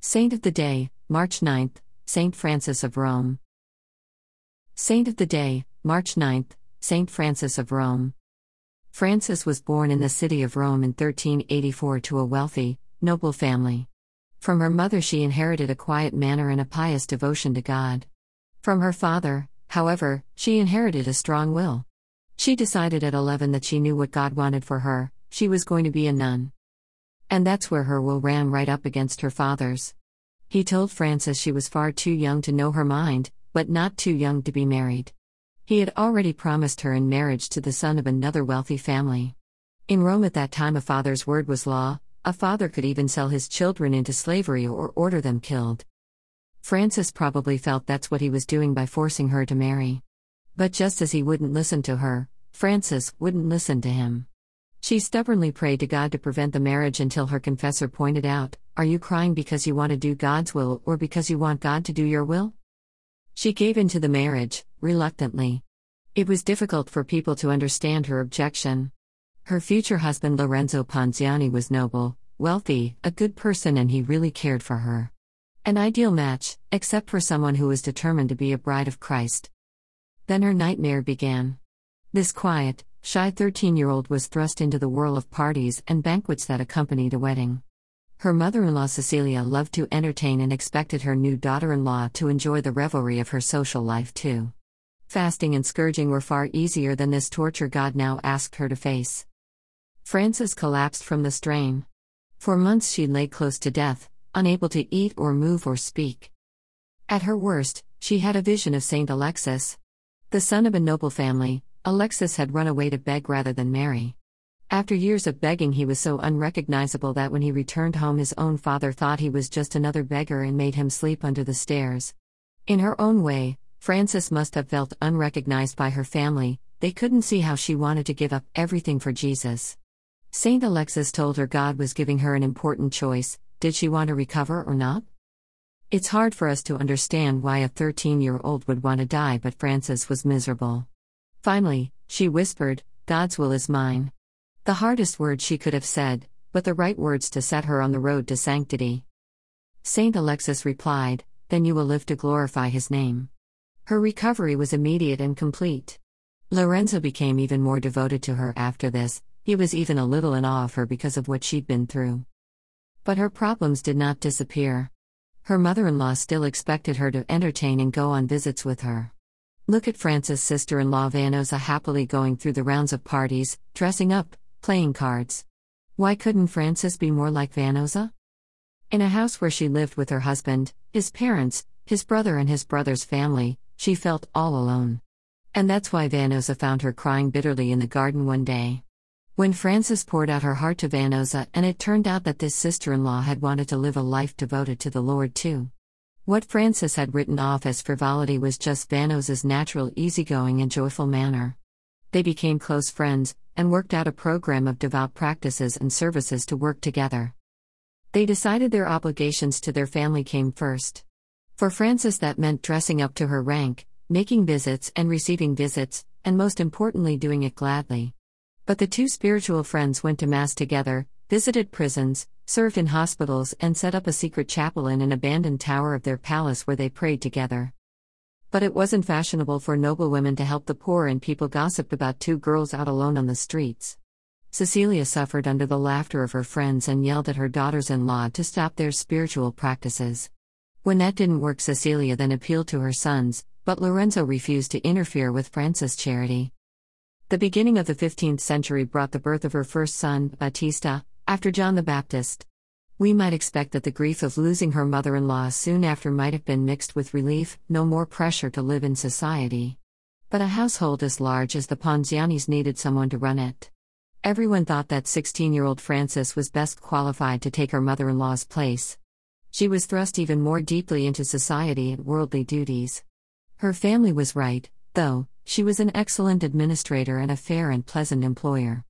Saint of the Day, March 9th, Saint Frances of Rome. Saint of the Day, March 9th, Saint Frances of Rome. Frances was born in the city of Rome in 1384 to a wealthy, noble family. From her mother, she inherited a quiet manner and a pious devotion to God. From her father, however, she inherited a strong will. She decided at 11 that she knew what God wanted for her, she was going to be a nun. And that's where her will ran right up against her father's. He told Frances she was far too young to know her mind, but not too young to be married. He had already promised her in marriage to the son of another wealthy family. In Rome at that time, a father's word was law, a father could even sell his children into slavery or order them killed. Frances probably felt that's what he was doing by forcing her to marry. But just as he wouldn't listen to her, Frances wouldn't listen to him. She stubbornly prayed to God to prevent the marriage until her confessor pointed out Are you crying because you want to do God's will or because you want God to do your will? She gave in to the marriage, reluctantly. It was difficult for people to understand her objection. Her future husband Lorenzo Ponziani was noble, wealthy, a good person, and he really cared for her. An ideal match, except for someone who was determined to be a bride of Christ. Then her nightmare began. This quiet, shy 13 year old was thrust into the whirl of parties and banquets that accompanied a wedding. Her mother in law Cecilia loved to entertain and expected her new daughter in law to enjoy the revelry of her social life too. Fasting and scourging were far easier than this torture God now asked her to face. Frances collapsed from the strain. For months she lay close to death, unable to eat or move or speak. At her worst, she had a vision of Saint Alexis. The son of a noble family, Alexis had run away to beg rather than marry. After years of begging, he was so unrecognizable that when he returned home, his own father thought he was just another beggar and made him sleep under the stairs. In her own way, Frances must have felt unrecognized by her family, they couldn't see how she wanted to give up everything for Jesus. Saint Alexis told her God was giving her an important choice did she want to recover or not? It's hard for us to understand why a 13 year old would want to die, but Frances was miserable. Finally, she whispered, God's will is mine. The hardest words she could have said, but the right words to set her on the road to sanctity. Saint Alexis replied, Then you will live to glorify his name. Her recovery was immediate and complete. Lorenzo became even more devoted to her after this, he was even a little in awe of her because of what she'd been through. But her problems did not disappear. Her mother in law still expected her to entertain and go on visits with her. Look at Frances' sister in law Vannozza happily going through the rounds of parties, dressing up, playing cards. Why couldn't Frances be more like Vannozza? In a house where she lived with her husband, his parents, his brother, and his brother's family, she felt all alone. And that's why Vannozza found her crying bitterly in the garden one day. When Frances poured out her heart to Vannozza, and it turned out that this sister in law had wanted to live a life devoted to the Lord too. What Frances had written off as frivolity was just Vannozza's natural, easygoing, and joyful manner. They became close friends, and worked out a program of devout practices and services to work together. They decided their obligations to their family came first. For Frances, that meant dressing up to her rank, making visits and receiving visits, and most importantly, doing it gladly. But the two spiritual friends went to Mass together, visited prisons, served in hospitals, and set up a secret chapel in an abandoned tower of their palace where they prayed together. But it wasn't fashionable for noble women to help the poor, and people gossiped about two girls out alone on the streets. Cecilia suffered under the laughter of her friends and yelled at her daughters in law to stop their spiritual practices. When that didn't work, Cecilia then appealed to her sons, but Lorenzo refused to interfere with Frances' charity. The beginning of the 15th century brought the birth of her first son, Battista, after John the Baptist. We might expect that the grief of losing her mother in law soon after might have been mixed with relief, no more pressure to live in society. But a household as large as the Ponzianis needed someone to run it. Everyone thought that 16 year old Frances was best qualified to take her mother in law's place. She was thrust even more deeply into society and worldly duties. Her family was right, though, she was an excellent administrator and a fair and pleasant employer.